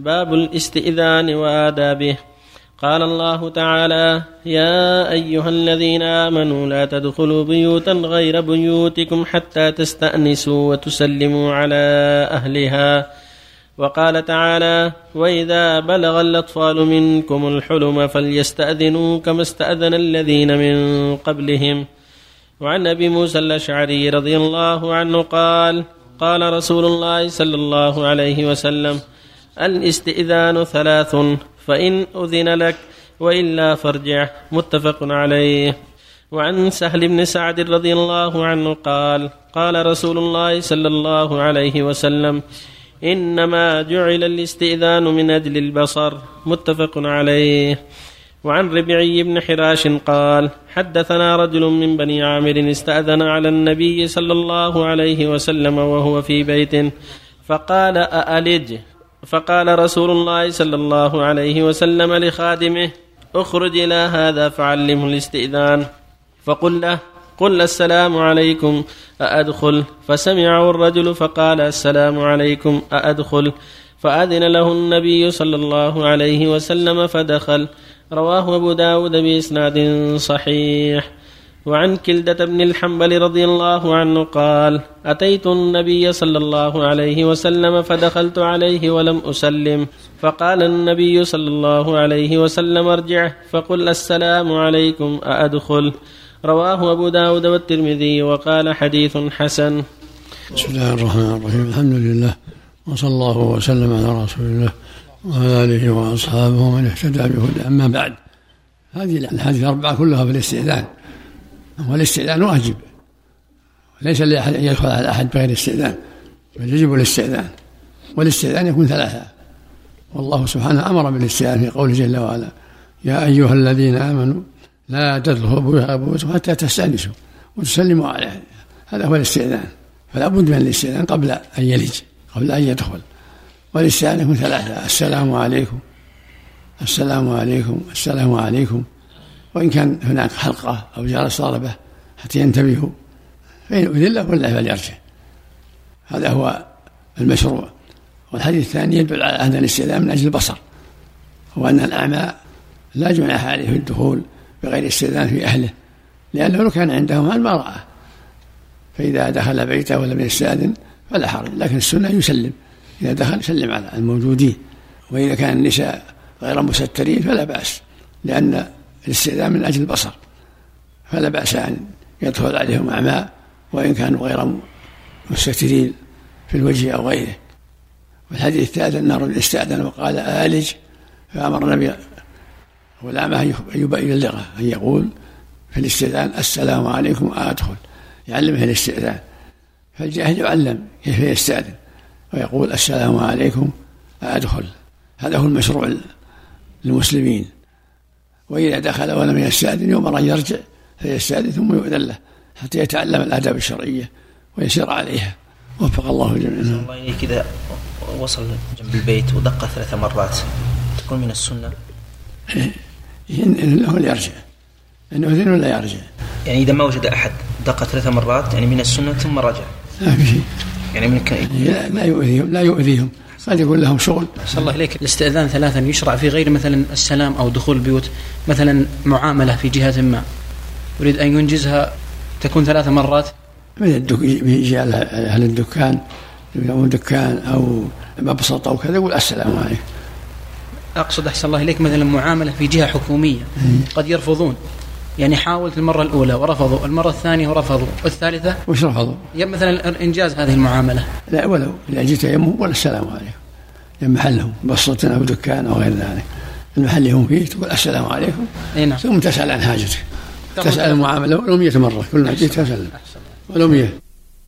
باب الاستئذان وآدابه. قال الله تعالى يا أيها الذين آمنوا لا تدخلوا بيوتا غير بيوتكم حتى تستأنسوا وتسلموا على أهلها. وقال تعالى وإذا بلغ الأطفال منكم الحلم فليستأذنوا كما استأذن الذين من قبلهم. وعن أبي موسى الأشعري رضي الله عنه قال قال رسول الله صلى الله عليه وسلم الاستئذان ثلاث فإن أذن لك وإلا فارجع متفق عليه. وعن سهل بن سعد رضي الله عنه قال قال رسول الله صلى الله عليه وسلم إنما جعل الاستئذان من أجل البصر متفق عليه. وعن ربعي بن حراش قال حدثنا رجل من بني عامر استأذن على النبي صلى الله عليه وسلم وهو في بيت فقال أألج؟ فقال رسول الله صلى الله عليه وسلم لخادمه اخرج إلى هذا فعلمه الاستئذان. فقل له قل السلام عليكم أأدخل؟ فسمعه الرجل فقال السلام عليكم أأدخل؟ فأذن له النبي صلى الله عليه وسلم فدخل. رواه أبو داود بإسناد صحيح. وعن كلدة بن الحنبل رضي الله عنه قال أتيت النبي صلى الله عليه وسلم فدخلت عليه ولم أسلم. فقال النبي صلى الله عليه وسلم ارجع. فقل السلام عليكم أأدخل. رواه أبو داود والترمذي وقال حديث حسن. بسم الله الرحمن الرحيم. الحمد لله وصلى الله وسلم على رسول الله وعلى آله وأصحابه ومن اهتدى بهدى أما بعد هذه الحديث الأربعة كلها في الاستئذان. والاستئذان واجب. ليس لأحد أن يدخل على أحد بغير استئذان بل يجب الاستئذان والاستئذان يكون ثلاثة. والله سبحانه أمر بالاستئذان في قوله جل وعلا يا أيها الذين آمنوا لا تدخلوا بيوتكم حتى تستأنسوا وتسلموا عليه هذا هو الاستئذان. فلا بد من الاستئذان قبل أن يلج قبل أن يدخل. والاستئذان يكون ثلاثة السلام عليكم السلام عليكم السلام عليكم. وإن كان هناك حلقة أو جرس طلبة حتى ينتبهوا فإن أذن له ولا فليرجع. هذا هو المشروع. والحديث الثاني يدل على أن الاستئذان من أجل البصر وأن الأعمى لا جناح عليه في الدخول بغير استئذان في أهله لأنه لو كان عنده مال ما رأى. فإذا دخل بيته ولم يستأذن فلا حرج لكن السنة يسلم. إذا دخل يسلم على الموجودين. وإذا كان النساء غير مسترين فلا بأس لأن الاستئذان من أجل البصر. فلا بأس أن يدخل عليهم أعماء وإن كانوا غير مستترين في الوجه أو غيره. والحديث الثالث أن الرجل استأذن وقال آلج فأمر النبي والأعمى أن يبلغه أن يقول في الاستئذان السلام عليكم أدخل. يعلمه الاستئذان. فالجاهل يعلم كيف يستأذن ويقول السلام عليكم أدخل. هذا هو المشروع للمسلمين وإذا دخل ولم يستأذن يؤمر أن يرجع فيستأذن ثم يؤذن له حتى يتعلم الآداب الشرعية ويسير عليها. وفق الله جميعا. الله إليك. إذا وصل جنب البيت ودق ثلاث مرات تكون من السنة؟ إن له ليرجع إنه يؤذن ولا يرجع. يعني إذا ما وجد أحد دق ثلاث مرات يعني من السنة ثم رجع. ما في. شيء يعني من. لا, لا يؤذيهم لا يؤذيهم. قد يكون لهم شغل. صلى الله إليك. الاستئذان ثلاثا يشرع في غير مثلا السلام أو دخول البيوت مثلا معاملة في جهة ما. يريد أن ينجزها تكون ثلاث مرات؟ من الدك... يجي على أهل الدكان يوم دكان أو مبسط أو كذا يقول السلام عليكم. أقصد أحسن الله إليك مثلا معاملة في جهة حكومية. قد يرفضون. يعني حاولت المرة الأولى ورفضوا المرة الثانية ورفضوا والثالثة؟ وش رفضوا؟ مثلا إنجاز هذه المعاملة. لا ولو إذا جيت يمهم ولا السلام عليكم. يعني محلهم بسطة أو دكان أو غير ذلك. المحل اللي هم فيه تقول السلام عليكم. أي نعم. ثم تسأل عن حاجتك. تسأل المعاملة ولو 100 مرة كل ما جيت تسأل ولو 100